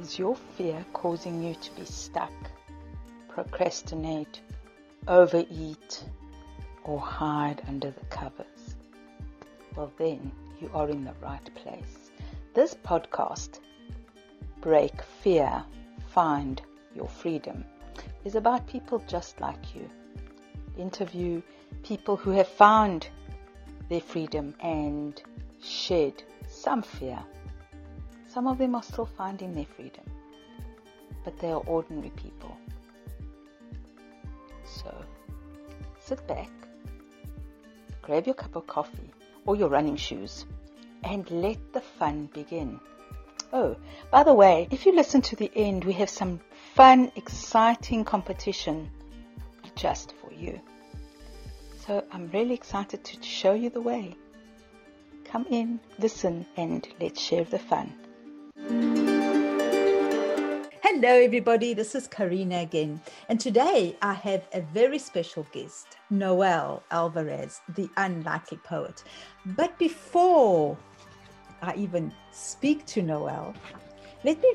Is your fear causing you to be stuck, procrastinate, overeat, or hide under the covers? Well, then you are in the right place. This podcast, Break Fear, Find Your Freedom, is about people just like you. Interview people who have found their freedom and shed some fear some of them are still finding their freedom, but they are ordinary people. So, sit back, grab your cup of coffee or your running shoes, and let the fun begin. Oh, by the way, if you listen to the end, we have some fun, exciting competition just for you. So I'm really excited to show you the way. Come in, listen, and let's share the fun. Hello, everybody. This is Carina again. And today I have a very special guest, Noel Alvarez, the unlikely poet. But before I even speak to Noel, let me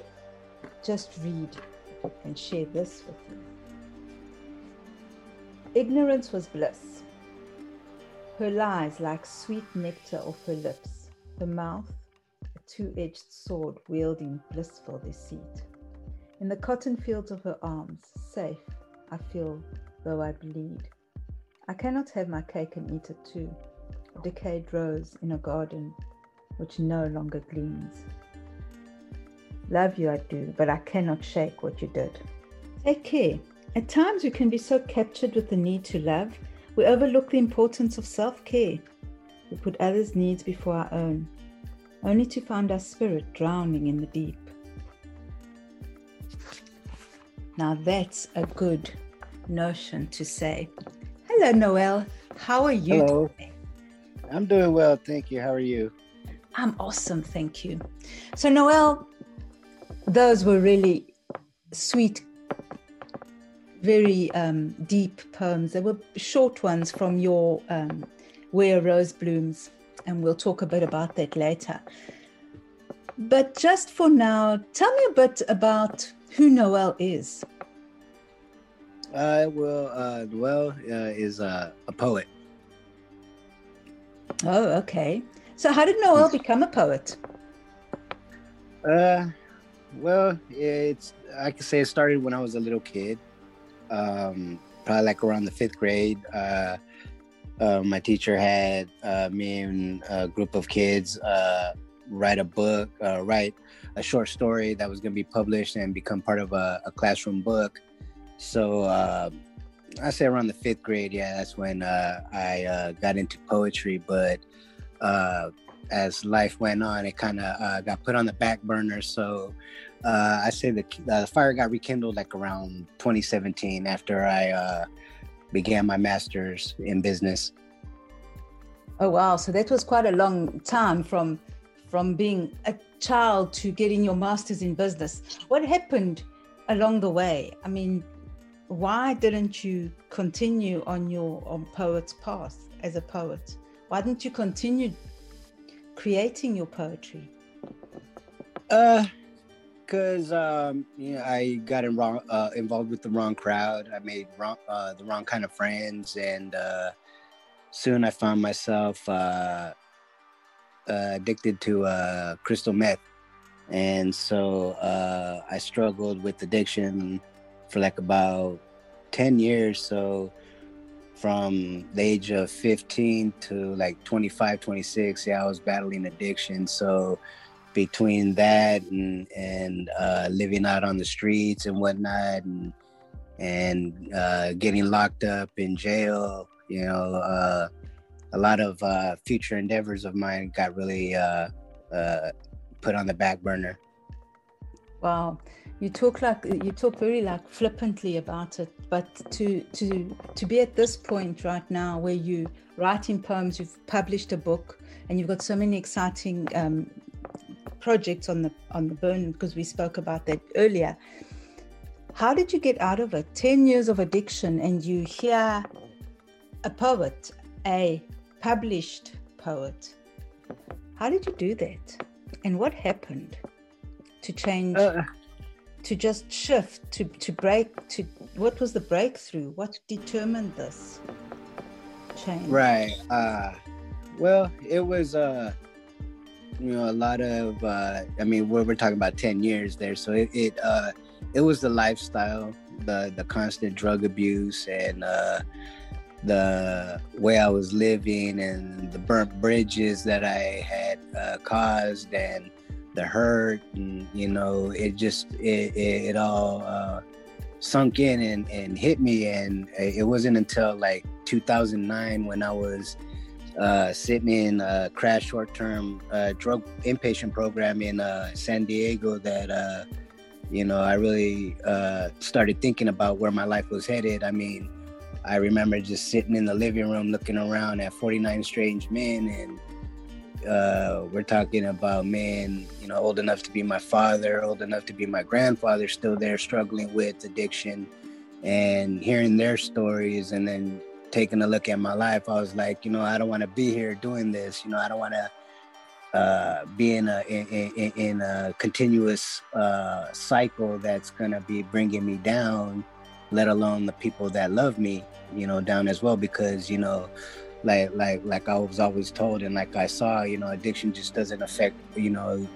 just read and share this with you. Ignorance was bliss. Her lies like sweet nectar off her lips, her mouth a two edged sword wielding blissful deceit. In the cotton fields of her arms, safe, I feel though I bleed. I cannot have my cake and eat it too, a decayed rose in a garden which no longer gleams. Love you I do, but I cannot shake what you did. Take care. At times we can be so captured with the need to love, we overlook the importance of self care. We put others' needs before our own only to find our spirit drowning in the deep. Now that's a good notion to say. Hello, Noel. How are you? Hello. Today? I'm doing well, thank you. How are you? I'm awesome, thank you. So, Noel, those were really sweet, very um, deep poems. They were short ones from your um, Where Roses Bloom and we'll talk a bit about that later. But just for now, tell me a bit about who Noel is. Uh, well, uh, Noel uh, is a poet. Oh, okay. So, how did Noel become a poet? Uh, well, it's I can say it started when I was a little kid, um, probably like around the fifth grade. Uh, uh, my teacher had uh, me and a group of kids uh, write a book, uh, write a short story that was going to be published and become part of a, a classroom book. So uh, I say around the fifth grade, yeah, that's when uh, I uh, got into poetry. But uh, as life went on, it kind of uh, got put on the back burner. So I say the, the fire got rekindled like around 2017 after I began my master's in business. Oh wow! So that was quite a long time from from being a child to getting your master's in business. What happened along the way? I mean, why didn't you continue on your on poet's path as a poet? Why didn't you continue creating your poetry? Uh, because um, know, I got in wrong, uh, involved with the wrong crowd. I made wrong, uh, the wrong kind of friends, and uh, soon I found myself uh, addicted to uh, crystal meth. And so I struggled with addiction for like about 10 years. So from the age of 15 to like 25, 26, yeah, I was battling addiction. So between that and and uh, living out on the streets and whatnot, and and uh, getting locked up in jail, you know, uh, a lot of uh, future endeavors of mine got really uh, uh, put on the back burner. Wow, you talk like you talk very like flippantly about it, but to to to be at this point right now where you writing poems, you've published a book, and you've got so many exciting um, projects on the on the burn because we spoke about that earlier. How did you get out of it? Ten years of addiction, and you hear a poet, a published poet. How did you do that? And what happened to change? Uh, to just shift to to break to what was the breakthrough what determined this change right uh well it was uh you know a lot of uh i mean we're, we're talking about 10 years there so it, it uh it was the lifestyle the the constant drug abuse and uh the way i was living and the burnt bridges that i had uh, caused and the hurt and you know it just it, it, it all uh, sunk in and, and hit me. And it wasn't until like 2009 when i was uh, sitting in a crash short-term uh, drug inpatient program in uh, san diego that uh, you know i really started thinking about where my life was headed. I mean i remember just sitting in the living room looking around at 49 strange men and uh, we're talking about men, you know, old enough to be my father, old enough to be my grandfather, still there struggling with addiction, and hearing their stories, and then taking a look at my life, I was like, you know, I don't want to be here doing this. You know, I don't want to uh, be in a in, in, in a continuous uh, cycle that's gonna be bringing me down, let alone the people that love me, you know, down as well. Because you know, like like like I was always told and like I saw, you know, addiction just doesn't affect, you know,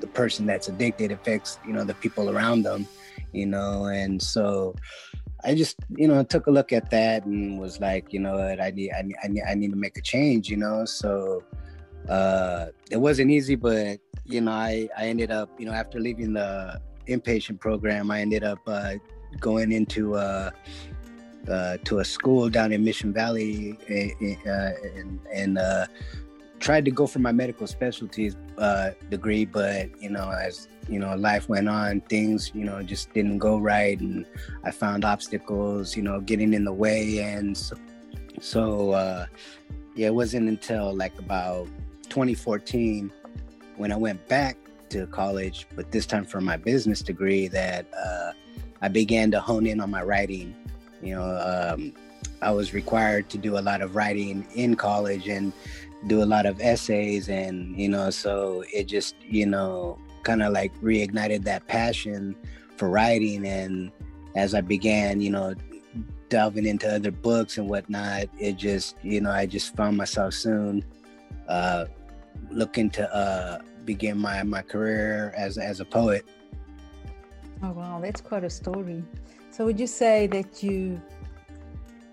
the person that's addicted, affects, you know, the people around them, you know, and so I just, you know, took a look at that and was like, you know what, I need I need I need, I need to make a change, you know. So uh it wasn't easy, but you know, I I ended up, you know, after leaving the inpatient program, I ended up uh going into uh uh, to a school down in Mission Valley eh, eh, uh, and, and uh, tried to go for my medical specialties uh, degree, but you know, as you know, life went on, things you know just didn't go right, and I found obstacles, you know, getting in the way, and so, so uh, yeah, it wasn't until like about 2014 when I went back to college, but this time for my business degree, that uh, I began to hone in on my writing you know, um, I was required to do a lot of writing in college and do a lot of essays, and you know, so it just you know kind of like reignited that passion for writing. And as I began, you know, delving into other books and whatnot, it just you know I just found myself soon uh, looking to uh, begin my my career as as a poet. Oh wow, that's quite a story. So would you say that you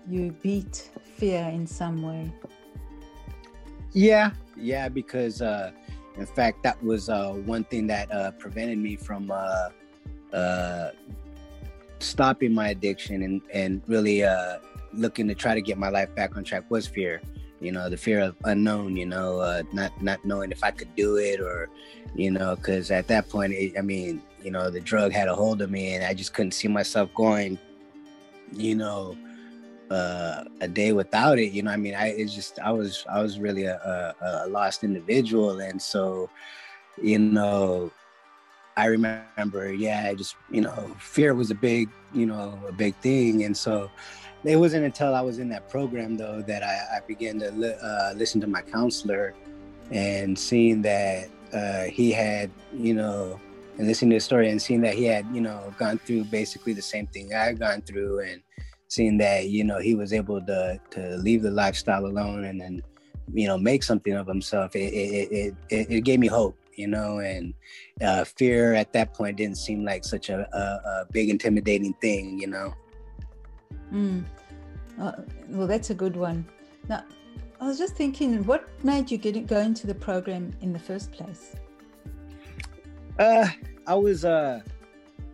you beat fear in some way? Yeah, yeah, because uh, in fact that was uh, one thing that uh, prevented me from uh, uh, stopping my addiction and and really uh, looking to try to get my life back on track was fear you know the fear of unknown you know uh, not not knowing if i could do it or you know because at that point it, i mean you know the drug had a hold of me and i just couldn't see myself going you know uh, a day without it you know i mean i it's just i was i was really a, a, a lost individual. And so you know i remember yeah i just you know fear was a big you know a big thing. And so it wasn't until i was in that program though that i, I began to li- uh, listen to my counselor and seeing that uh, he had you know and listening to his story and seeing that he had, you know, gone through basically the same thing I had gone through and seeing that, you know, he was able to to leave the lifestyle alone and then, you know, make something of himself. It it it, it, it gave me hope, you know, and uh, fear at that point didn't seem like such a, a, a big intimidating thing, you know. Mm. Uh, well, that's a good one. Now, I was just thinking, what made you get go into the program in the first place? Uh, I was uh,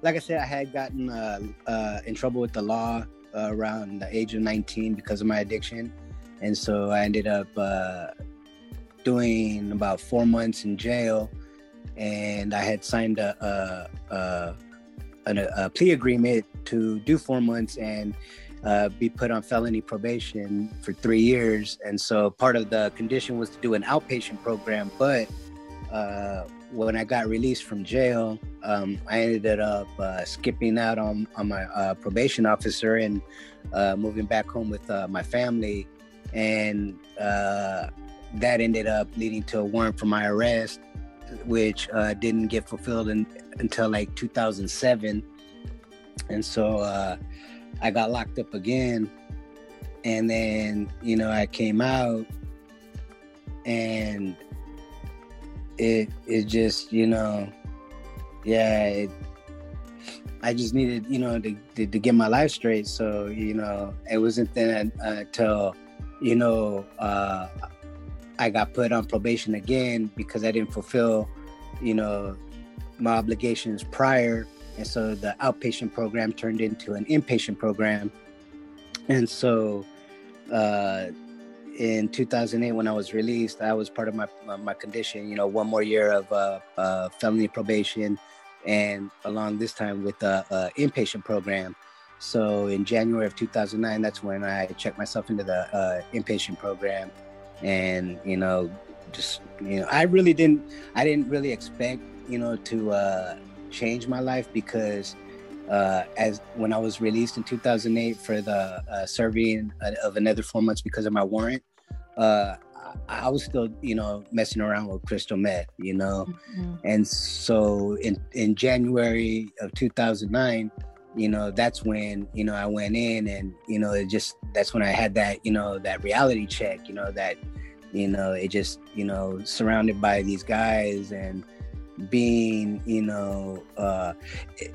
like I said, I had gotten uh, uh in trouble with the law uh, around the age of 19 because of my addiction, and so I ended up uh, doing about four months in jail, and I had signed a a, a, a, a plea agreement to do four months and uh, be put on felony probation for three years. And so part of the condition was to do an outpatient program. But uh, when I got released from jail, um, I ended up uh, skipping out on, on my uh, probation officer and uh, moving back home with uh, my family. And that ended up leading to a warrant for my arrest, which didn't get fulfilled in, until like 2007. And so I got locked up again. And then, you know, I came out and it it just, you know, yeah, it, I just needed, you know, to, to, to, get my life straight. So, you know, it wasn't then until, you know, uh, I got put on probation again because I didn't fulfill, you know, my obligations prior and so the outpatient program turned into an inpatient program. And so uh, in 2008, when I was released, I was part of my, my condition, you know, one more year of uh, uh, felony probation. And along this time with the uh, inpatient program. So in January of 2009, that's when I checked myself into the uh, inpatient program. And, you know, just, you know, I really didn't, I didn't really expect, you know, to, uh, changed my life because uh, as when I was released in 2008 for the uh, serving of another four months because of my warrant, uh, I was still, you know, messing around with crystal meth, you know, mm-hmm. and so in in January of 2009, you know, that's when you know I went in, and you know, it just that's when I had that, you know, that reality check, you know, that you know, it just, you know, surrounded by these guys and being, you know, uh, it,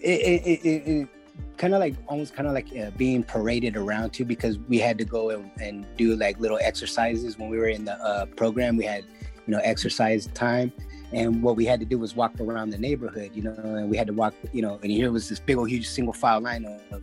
it, it, it kind of like almost kind of like uh, being paraded around too because we had to go and, and do like little exercises when we were in the uh, program. We had you know exercise time and what we had to do was walk around the neighborhood you know and we had to walk you know and here was this big old huge single file line of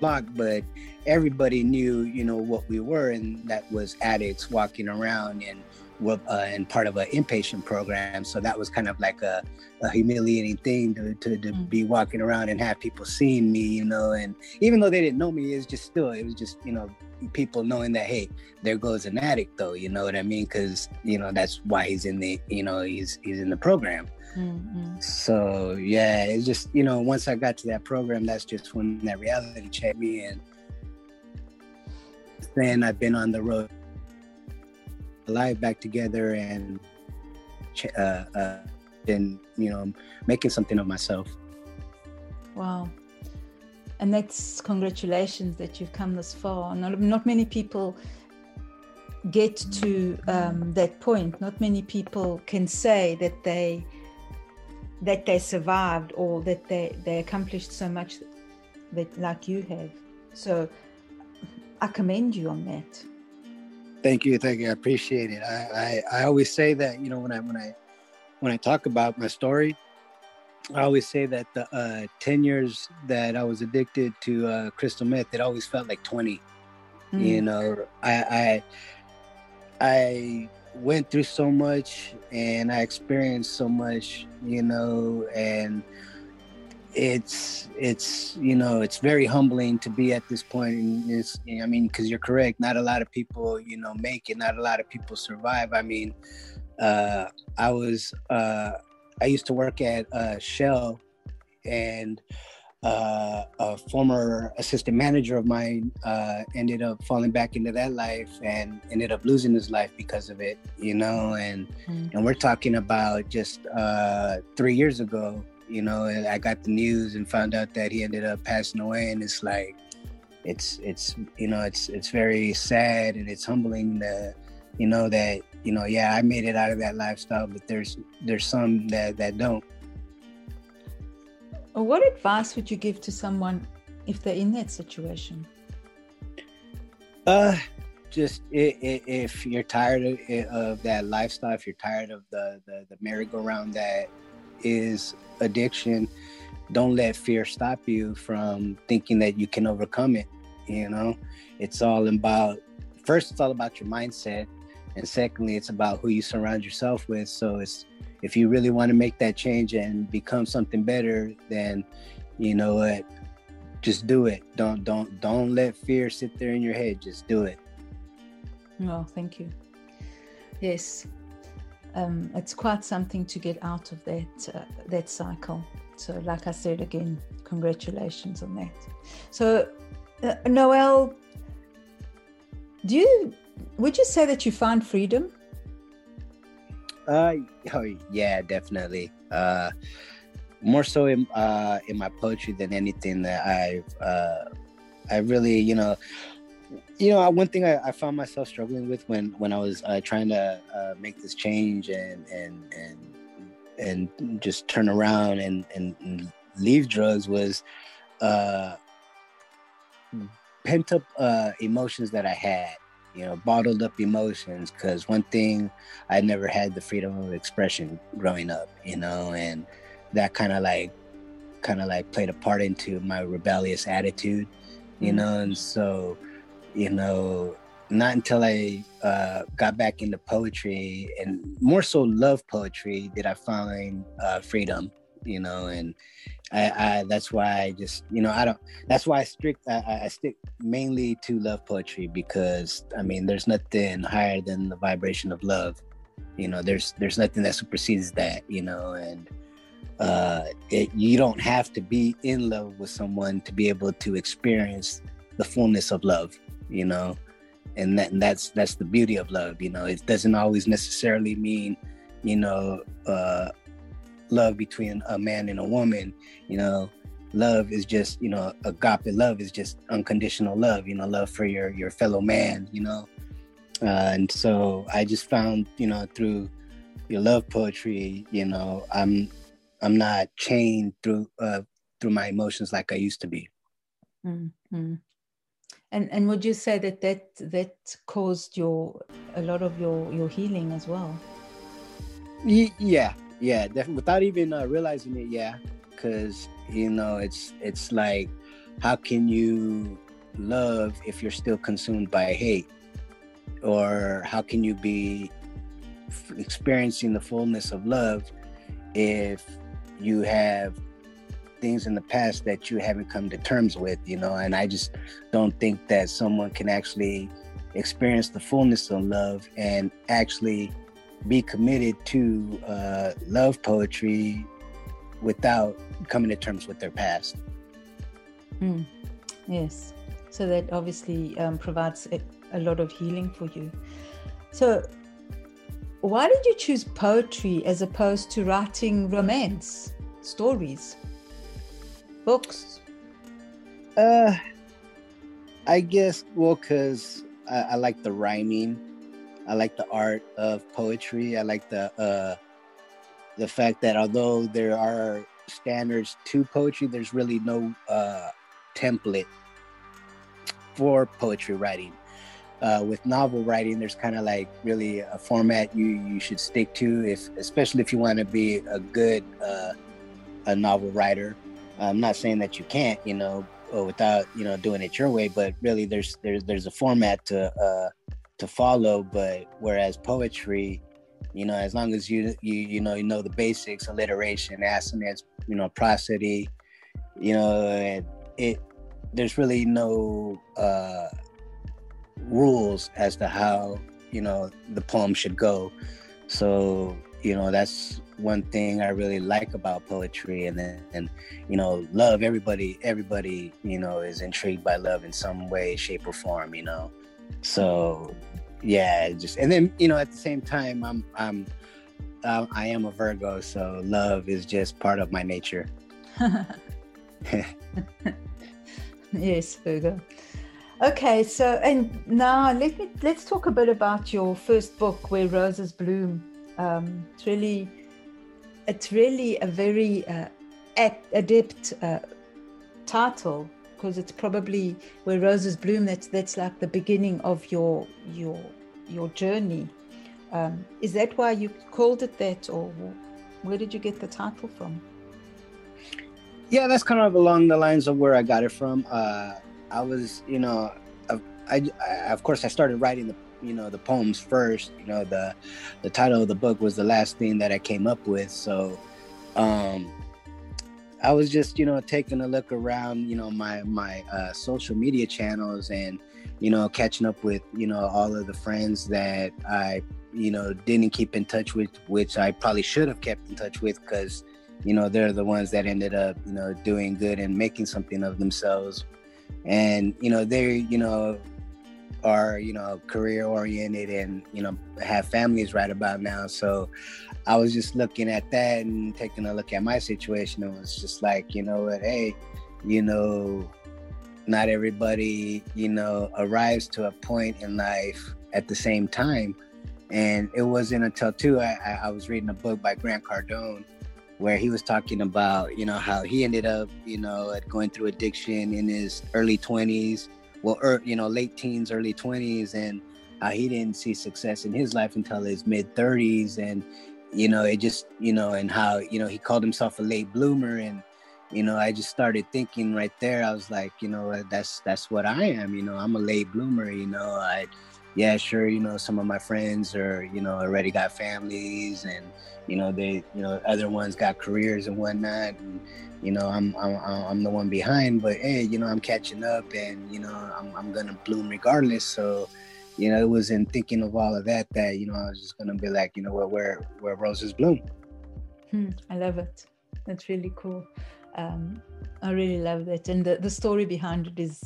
block but everybody knew you know what we were and that was addicts walking around and uh, and part of an inpatient program. So that was kind of like a, a humiliating thing to, to, to mm. be walking around and have people seeing me, you know. And even though they didn't know me, it's just still, it was just, you know, people knowing that, hey, there goes an addict, though, you know what I mean? Because, you know, that's why he's in the, you know, he's, he's in the program. Mm-hmm. So yeah, it's just, you know, once I got to that program, that's just when that reality checked me. And then I've been on the road life back together and uh, uh, and you know making something of myself. Wow, and that's congratulations that you've come this far. Not not many people get to um, that point. Not many people can say that they that they survived or that they they accomplished so much that like you have. So I commend you on that. Thank you, thank you. I appreciate it. I, I, I always say that you know when I when I when I talk about my story, I always say that the uh, ten years that I was addicted to uh, crystal meth, it always felt like twenty. Mm. You know, I, I I went through so much and I experienced so much, you know, and it's it's you know it's very humbling to be at this point and it's i mean because you're correct not a lot of people you know make it not a lot of people survive i mean uh i was uh i used to work at uh shell and uh, a former assistant manager of mine uh, ended up falling back into that life and ended up losing his life because of it, you know. And mm-hmm. and we're talking about just uh, three years ago, you know i got the news and found out that he ended up passing away. And it's like it's it's you know it's it's very sad and it's humbling to you know that you know yeah i made it out of that lifestyle but there's there's some that that don't. What advice would you give to someone if they're in that situation? Uh just if you're tired of, of that lifestyle if you're tired of the the, the merry-go-round that is addiction, don't let fear stop you from thinking that you can overcome it. You know, it's all about first, it's all about your mindset. and secondly, it's about who you surround yourself with. So it's if you really want to make that change and become something better, then you know what, just do it. Don't don't don't let fear sit there in your head. Just do it. No, thank you. Yes, um, it's quite something to get out of that uh, that cycle. So, like I said again, congratulations on that. So, uh, Noel, do you would you say that you find freedom? Uh, oh yeah, definitely. Uh, more so in uh in my poetry than anything that I've uh I really you know you know one thing I, I found myself struggling with when when I was uh, trying to uh, make this change and and and and just turn around and and leave drugs was uh pent up uh emotions that I had you know bottled up emotions because one thing I never had the freedom of expression growing up you know and that kind of like kind of like played a part into my rebellious attitude you mm-hmm. know and so you know not until i uh, got back into poetry and more so love poetry did i find uh, freedom you know and I, I, that's why i just you know i don't that's why i strict I, I stick mainly to love poetry because i mean there's nothing higher than the vibration of love. You know there's there's nothing that supersedes that you know and uh, it, you don't have to be in love with someone to be able to experience the fullness of love you know and, that, and that's that's the beauty of love you know it doesn't always necessarily mean you know uh, love between a man and a woman you know love is just you know agape love is just unconditional love you know love for your your fellow man you know uh, and so i just found you know through your love poetry you know i'm I'm not chained through uh, through my emotions like I used to be. Mm-hmm. And and would you say that that that caused your a lot of your your healing as well? Yeah, yeah, definitely. Without even uh, realizing it, yeah, because you know it's it's like how can you love if you're still consumed by hate, or how can you be experiencing the fullness of love if you have things in the past that you haven't come to terms with, you know, and I just don't think that someone can actually experience the fullness of love and actually be committed to uh, love poetry without coming to terms with their past. Mm. Yes. So that obviously um, provides a, a lot of healing for you. So, why did you choose poetry as opposed to writing romance, stories, books? Uh, I guess, well, because I, I, like the rhyming. I like the art of poetry. I like the uh, the fact that although there are standards to poetry, there's really no uh, template for poetry writing uh, with novel writing, there's kind of like really a format you you should stick to, if especially if you want to be a good uh, a novel writer. I'm not saying that you can't, you know, without you know doing it your way, but really there's there's there's a format to uh, to follow. But whereas poetry, you know, as long as you you you know you know the basics, alliteration, assonance, you know, prosody, you know, and it there's really no uh rules as to how you know the poem should go so you know that's one thing i really like about poetry and then and you know love everybody everybody you know is intrigued by love in some way shape or form you know? So yeah just and then you know at the same time i'm i'm uh, i am a virgo so love is just part of my nature. Yes virgo. Okay, so and now let me let's talk a bit about your first book, Where Roses Bloom. Um, it's really, it's really a very uh, adept uh, title because it's probably Where Roses Bloom. That's that's like the beginning of your your your journey. Um, is that why you called it that, or where did you get the title from? Yeah, that's kind of along the lines of where I got it from. Uh, I was, you know, I, I, of course I started writing the you know the poems first. You know the the title of the book was the last thing that I came up with. So um, I was just you know taking a look around you know my my uh, social media channels and you know catching up with you know all of the friends that I you know didn't keep in touch with, which I probably should have kept in touch with because you know they're the ones that ended up you know doing good and making something of themselves and you know they you know are you know career oriented and you know have families right about now. So i was just looking at that and taking a look at my situation. And was just like you know what hey you know not everybody you know arrives to a point in life at the same time. And it wasn't until too i, I was reading a book by grant cardone where he was talking about you know how he ended up you know going through addiction in his early 20s well, er, you know, late teens, early 20s, and uh, he didn't see success in his life until his mid 30s. And, you know, it just, you know, and how, you know, he called himself a late bloomer. And, you know, I just started thinking right there, I was like, you know, that's, that's what I am. You know, I'm a late bloomer, you know, I, yeah, sure, you know, some of my friends are, you know, already got families and, you know, they, you know, other ones got careers and whatnot. And, you know, I'm, I'm, I'm the one behind, but hey, you know, I'm catching up and, you know, I'm, I'm going to bloom regardless. So, you know, it was in thinking of all of that, that, you know, I was just going to be like, you know, where, where, where roses bloom. Hmm, I love it. That's really cool. Um, I really love that. And the, the story behind it is,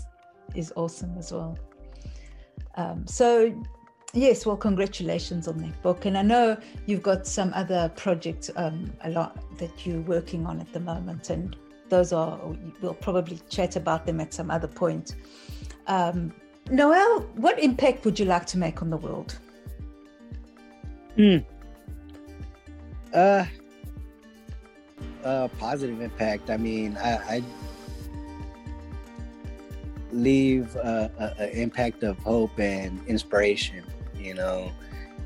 is awesome as well. Um, so Yes, well, congratulations on that book. And I know you've got some other projects um, a lot that you're working on at the moment, and those are we'll probably chat about them at some other point. Um, Noel, what impact would you like to make on the world? Hmm. Uh, uh, positive impact. I mean, I, I leave an impact of hope and inspiration you know,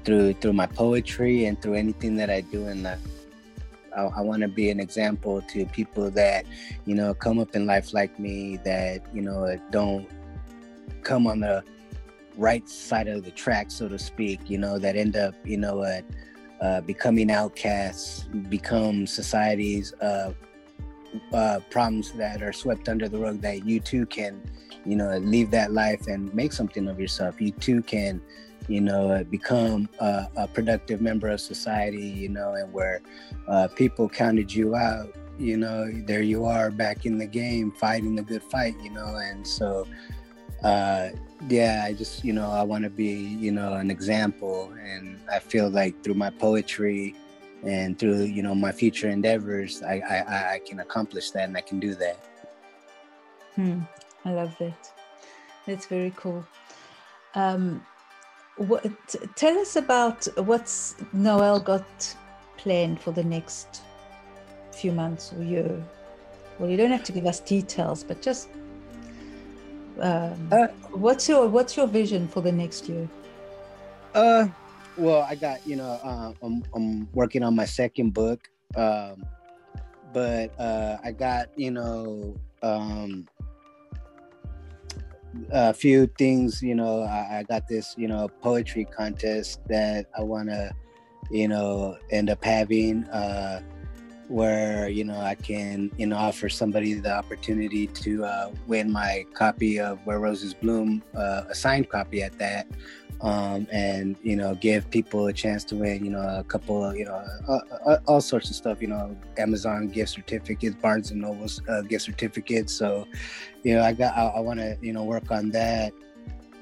through through my poetry and through anything that I do in life. I, I want to be an example to people that, you know, come up in life like me, that you know don't come on the right side of the track, so to speak. You know, that end up, you know, uh, uh, becoming outcasts, become society's uh, uh, problems that are swept under the rug. That you too can, you know, leave that life and make something of yourself. You too can you know, become a, a, productive member of society, you know, and where uh, people counted you out, you know, there you are back in the game fighting the good fight, you know, and so, uh, yeah, I just, you know, I want to be, you know, an example. And I feel like through my poetry and through, you know, my future endeavors, I, I, I can accomplish that and I can do that. Hmm. I love that. That's very cool. Um, what, tell us about what's Noel got planned for the next few months or year. Well, you don't have to give us details, but just um, uh, what's your what's your vision for the next year? Uh, well, I got you know uh, I'm I'm working on my second book, um, but uh, I got you know um, a few things you know I, I, got this you know poetry contest that i want to you know end up having uh where you know i can you know offer somebody the opportunity to uh, win my copy of where roses bloom uh, a signed copy at that um, and you know give people a chance to win you know a couple of you know uh, uh, all sorts of stuff you know amazon gift certificates barnes and nobles uh, gift certificates so you know i got i, I want to you know work on that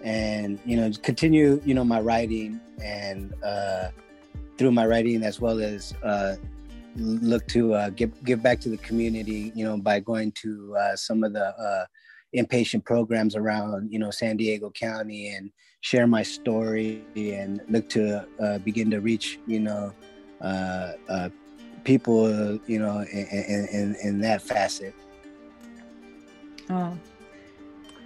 and you know continue you know my writing and uh, through my writing as well as uh, look to uh, give give back to the community you know by going to some of the inpatient programs around you know San Diego County and share my story and look to uh, begin to reach you know uh, uh, people you know in, in, in, that facet. Oh,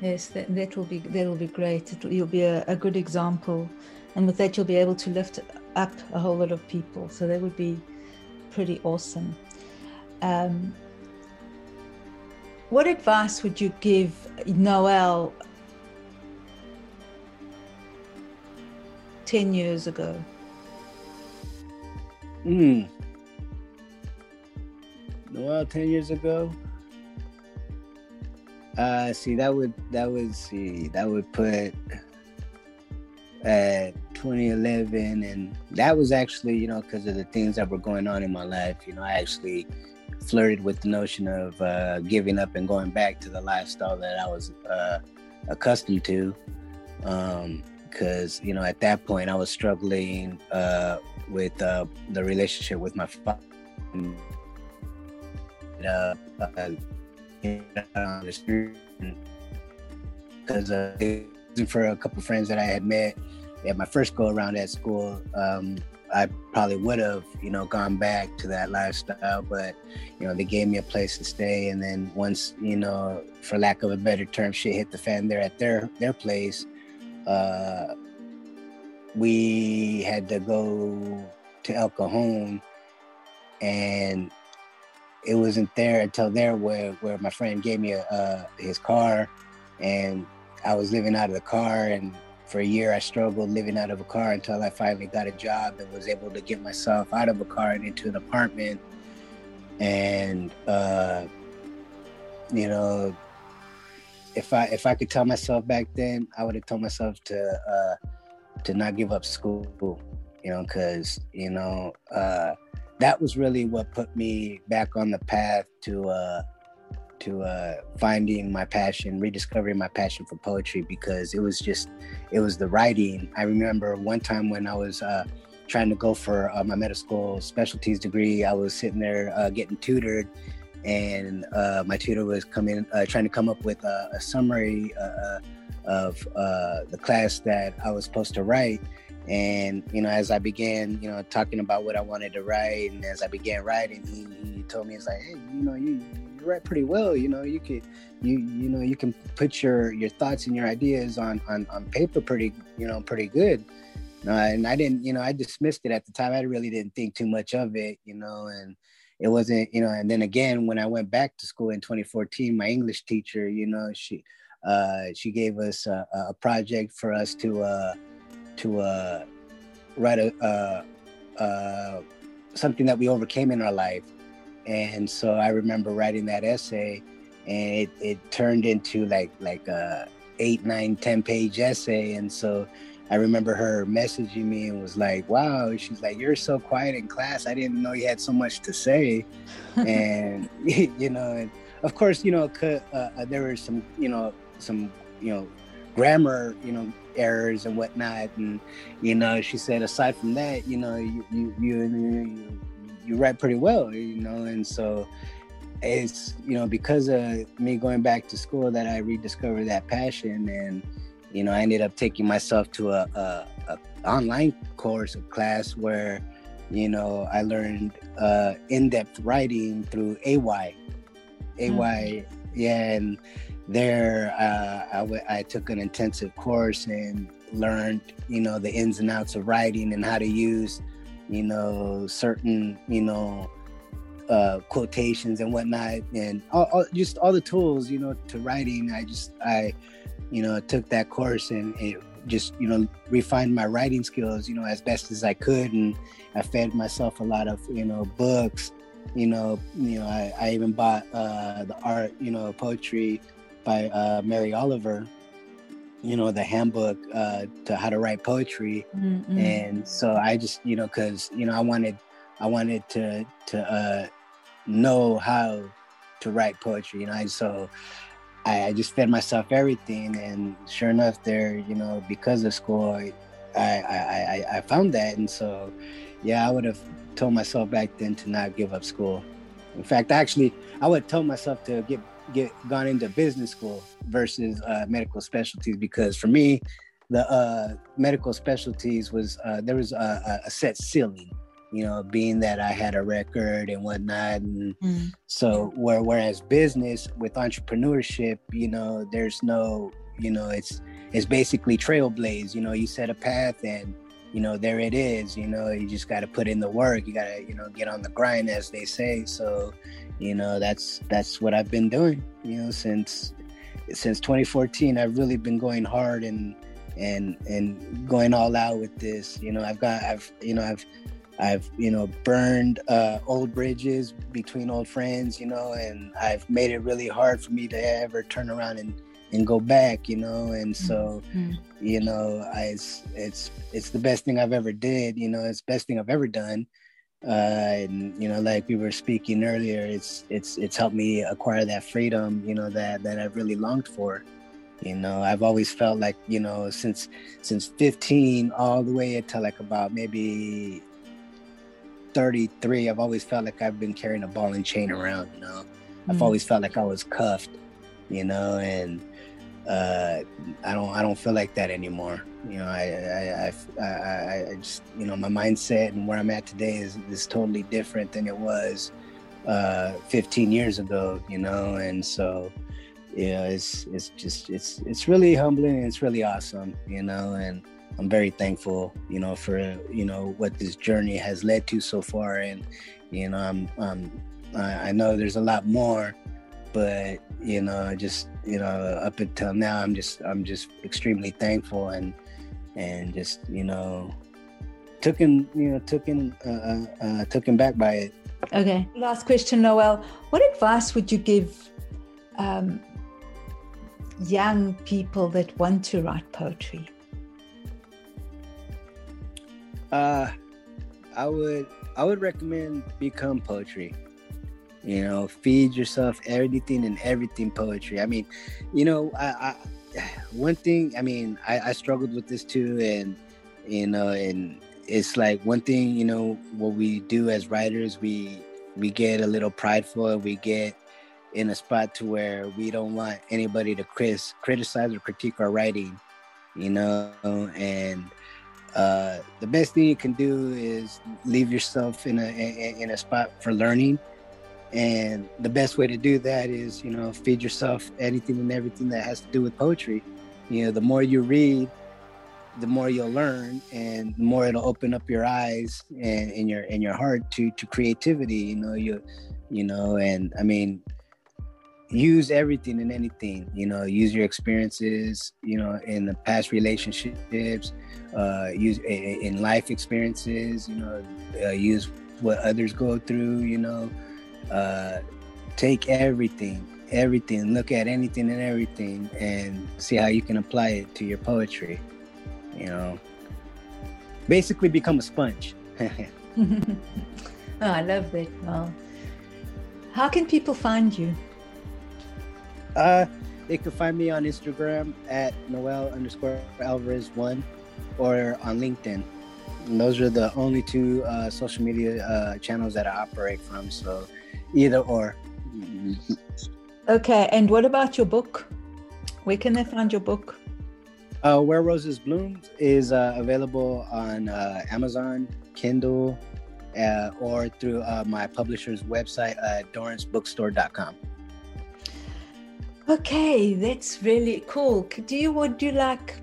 yes, that, that will be that will be great. It'll, you'll be a, a good example, and with that you'll be able to lift up a whole lot of people. So that would be pretty awesome. Um, what advice would you give Noel 10 years ago? Hmm. Well, 10 years ago. Uh see that would that would see that would put at 2011 and that was actually you know because of the things that were going on in my life you know i actually flirted with the notion of uh, giving up and going back to the lifestyle that i was uh, accustomed to because um, you know at that point i was struggling uh, with uh, the relationship with my father uh, because uh, for a couple friends that I had met at my first go around at school, um, I probably would have, you know, gone back to that lifestyle, but you know, they gave me a place to stay, and then once, you know, for lack of a better term, shit hit the fan there at their their place. Uh, we had to go to El Cajon, and it wasn't there until there where where my friend gave me a, uh, his car, and I was living out of the car, and for a year I struggled living out of a car until I finally got a job and was able to get myself out of a car and into an apartment, and uh, you know. If I if I could tell myself back then, I would have told myself to uh, to not give up school, you know, because you know uh, that was really what put me back on the path to uh, to uh, finding my passion, rediscovering my passion for poetry because it was just it was the writing. I remember one time when I was uh, trying to go for uh, my medical specialties degree, I was sitting there uh, getting tutored, and uh, my tutor was coming uh, trying to come up with a, a summary of the class that I was supposed to write and you know, as I began, you know, talking about what I wanted to write, and as I began writing, he, he told me, "It's like, hey, you know, you, you write pretty well. You know, you could, you you know, you can put your your thoughts and your ideas on on on paper pretty, you know, pretty good." Uh, and I didn't, you know, I dismissed it at the time. I really didn't think too much of it, you know, and it wasn't, you know. And then again, when I went back to school in 2014, my English teacher, you know, she uh, she gave us a, a project for us to. Uh, to uh, write a uh, uh, something that we overcame in our life. And so I remember writing that essay, and it, it turned into like like a eight, nine, ten page essay. And so I remember her messaging me and was like, "Wow," she's like, "You're so quiet in class. I didn't know you had so much to say." and you know, and of course, you know, uh, uh, there were some, you know, some, you know, grammar, you know, errors and whatnot. And you know, she said, aside from that, you know, you you you you, you write pretty well, you know, and so it's you know because of me going back to school that I rediscovered that passion and you know I ended up taking myself to a, a, a online course, a class where you know I learned uh, in-depth writing through AY. AY, mm-hmm. yeah, and there uh, I, w- I took an intensive course and learned you know the ins and outs of writing and how to use you know certain you know uh, quotations and whatnot. And all, all, just all the tools you know to writing. I just i you know took that course and it just you know refined my writing skills you know as best as i could. And i fed myself a lot of you know books. You know you know i, I even bought uh the art you know poetry by uh, Mary Oliver, you know, the handbook uh, to how to write poetry. Mm-hmm. And so I just, you know, cause, you know, I wanted, I wanted to, to uh, know how to write poetry, you know, and so I, I just fed myself everything. And sure enough there, you know, because of school, I, I, I, I found that. And so, yeah, I would have told myself back then to not give up school. In fact, actually, I would tell myself to get get gone into business school versus uh, medical specialties because for me the uh, medical specialties was uh, there was a, a, set ceiling you know being that i had a record and whatnot and mm. so where, whereas business with entrepreneurship you know there's no you know it's it's basically trailblaze you know you set a path and you know there it is you know you just got to put in the work you got to you know get on the grind as they say so you know that's that's what i've been doing you know since since 2014 i've really been going hard and and and going all out with this. You know, I've got I've you know I've I've you know burned uh, old bridges between old friends, you know, and I've made it really hard for me to ever turn around and and go back, you know. And so, mm-hmm. you know, I, it's it's it's the best thing I've ever did. You know, it's the best thing I've ever done. Uh, and you know, like we were speaking earlier, it's it's it's helped me acquire that freedom, you know, that that I've really longed for. You know, I've always felt like, you know, since since 15 all the way until like about maybe 33, I've always felt like I've been carrying a ball and chain around, you know. Mm-hmm. I've always felt like I was cuffed, you know, and uh, I don't I don't feel like that anymore. You know, I I, I I, I just you know my mindset and where I'm at today is is totally different than it was uh, 15 years ago. You know, and so yeah, it's it's just it's it's really humbling and it's really awesome. You know, and I'm very thankful, you know, for you know what this journey has led to so far, and you know, I'm, I'm I know there's a lot more, but you know, just you know, up until now, I'm just I'm just extremely thankful and and just you know, taken you know taken uh, uh, uh, taken back by it. Okay, last question, Noel. What advice would you give um, young people that want to write poetry? Uh, I would I would recommend become poetry. You know, feed yourself everything and everything poetry. I mean, you know, I, I one thing. I mean, I, I struggled with this too, and you know, and it's like one thing. You know, what we do as writers, we we get a little prideful. We get in a spot to where we don't want anybody to cris- criticize or critique our writing. You know, and uh, the best thing you can do is leave yourself in a in a spot for learning and the best way to do that is you know feed yourself anything and everything that has to do with poetry. You know the more you read the more you'll learn and the more it'll open up your eyes and in your in your heart to to creativity you know you you know and i mean use everything and anything you know use your experiences you know in the past relationships uh use in life experiences you know uh, use what others go through you know uh take everything everything look at anything and everything and see how you can apply it to your poetry you know basically become a sponge oh, i love that well how can people find you uh, they can find me on Instagram at Noel underscore Alvarez one, or on LinkedIn. And those are the only two uh, social media uh, channels that I operate from. So either or. Okay, and what about your book? Where can they find your book? Uh, Where Roses Bloom is uh, available on uh, Amazon, Kindle, uh, or through uh, my publisher's website at DorranceBookstore.com. Okay, that's really cool. Do you would you like?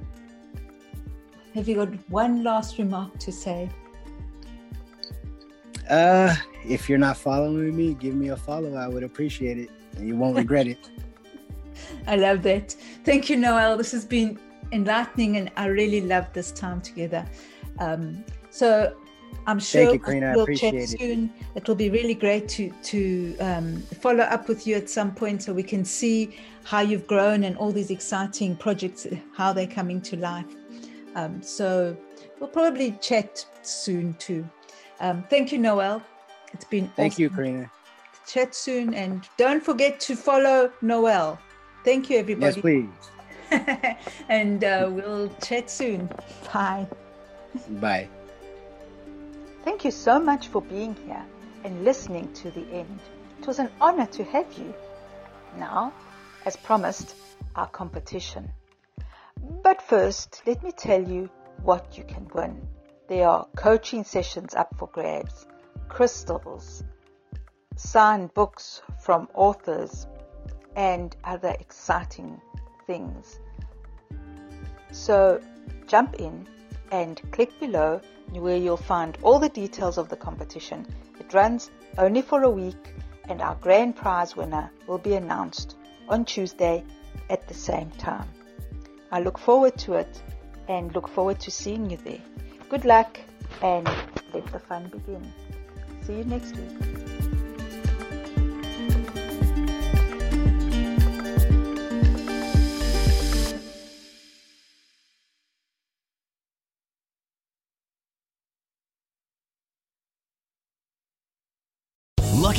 Have you got one last remark to say? Uh, if you're not following me, give me a follow. I would appreciate it, and you won't regret it. I love that. Thank you, Noel. This has been enlightening, and I really love this time together. Um, so I'm sure you, Carina. we'll chat it. soon. It will be really great to to um, follow up with you at some point so we can see how you've grown and all these exciting projects, how they're coming to life. Um, so we'll probably chat soon too. Um, thank you, Noel. It's been thank awesome. you, Carina. Chat soon, and don't forget to follow Noel. Thank you, everybody. Yes, please. and uh, we'll chat soon. Bye. Bye. Thank you so much for being here and listening to the end. It was an honor to have you. Now, as promised, our competition. But first, let me tell you what you can win. There are coaching sessions up for grabs, crystals, signed books from authors, and other exciting things. So jump in and click below where you'll find all the details of the competition. It runs only for a week and our grand prize winner will be announced on Tuesday at the same time. I look forward to it and look forward to seeing you there. Good luck and let the fun begin. See you next week.